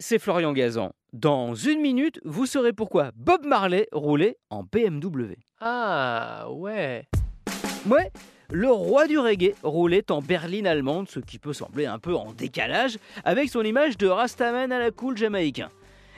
c'est Florian Gazan. Dans une minute, vous saurez pourquoi Bob Marley roulait en BMW. Ah ouais. Ouais, le roi du reggae roulait en berline allemande, ce qui peut sembler un peu en décalage avec son image de Rastaman à la cool jamaïcain.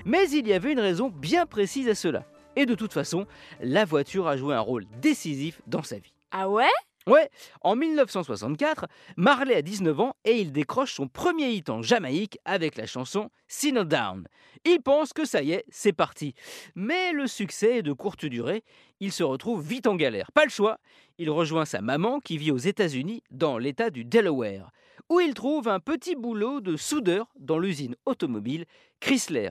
Mais il y avait une raison bien précise à cela. Et de toute façon, la voiture a joué un rôle décisif dans sa vie. Ah ouais? Ouais, en 1964, Marley a 19 ans et il décroche son premier hit en Jamaïque avec la chanson Sinner Down. Il pense que ça y est, c'est parti. Mais le succès est de courte durée, il se retrouve vite en galère. Pas le choix, il rejoint sa maman qui vit aux États-Unis dans l'état du Delaware, où il trouve un petit boulot de soudeur dans l'usine automobile Chrysler.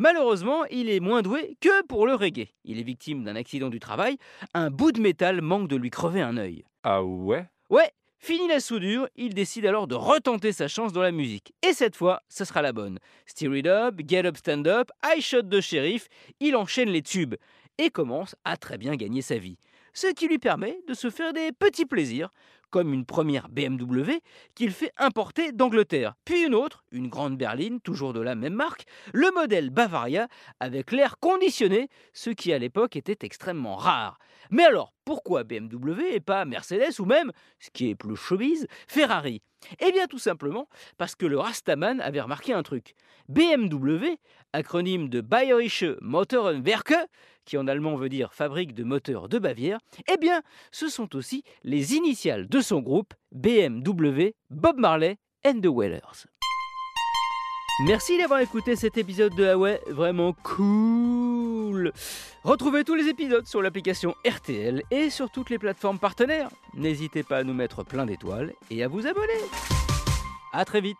Malheureusement, il est moins doué que pour le reggae. Il est victime d'un accident du travail, un bout de métal manque de lui crever un œil. Ah ouais? Ouais, fini la soudure, il décide alors de retenter sa chance dans la musique. Et cette fois, ce sera la bonne. Steer It Up, Get Up Stand Up, I Shot de Sheriff, il enchaîne les tubes et commence à très bien gagner sa vie. Ce qui lui permet de se faire des petits plaisirs, comme une première BMW qu'il fait importer d'Angleterre, puis une autre, une grande berline, toujours de la même marque, le modèle Bavaria, avec l'air conditionné, ce qui à l'époque était extrêmement rare. Mais alors, pourquoi BMW et pas Mercedes ou même, ce qui est plus showbiz, Ferrari? Eh bien tout simplement parce que le Rastaman avait remarqué un truc. BMW, acronyme de Bayerische Motorenwerke, qui en allemand veut dire fabrique de moteurs de Bavière, eh bien ce sont aussi les initiales son groupe BMW, Bob Marley and the Wailers. Merci d'avoir écouté cet épisode de Huawei, vraiment cool. Retrouvez tous les épisodes sur l'application RTL et sur toutes les plateformes partenaires. N'hésitez pas à nous mettre plein d'étoiles et à vous abonner. À très vite.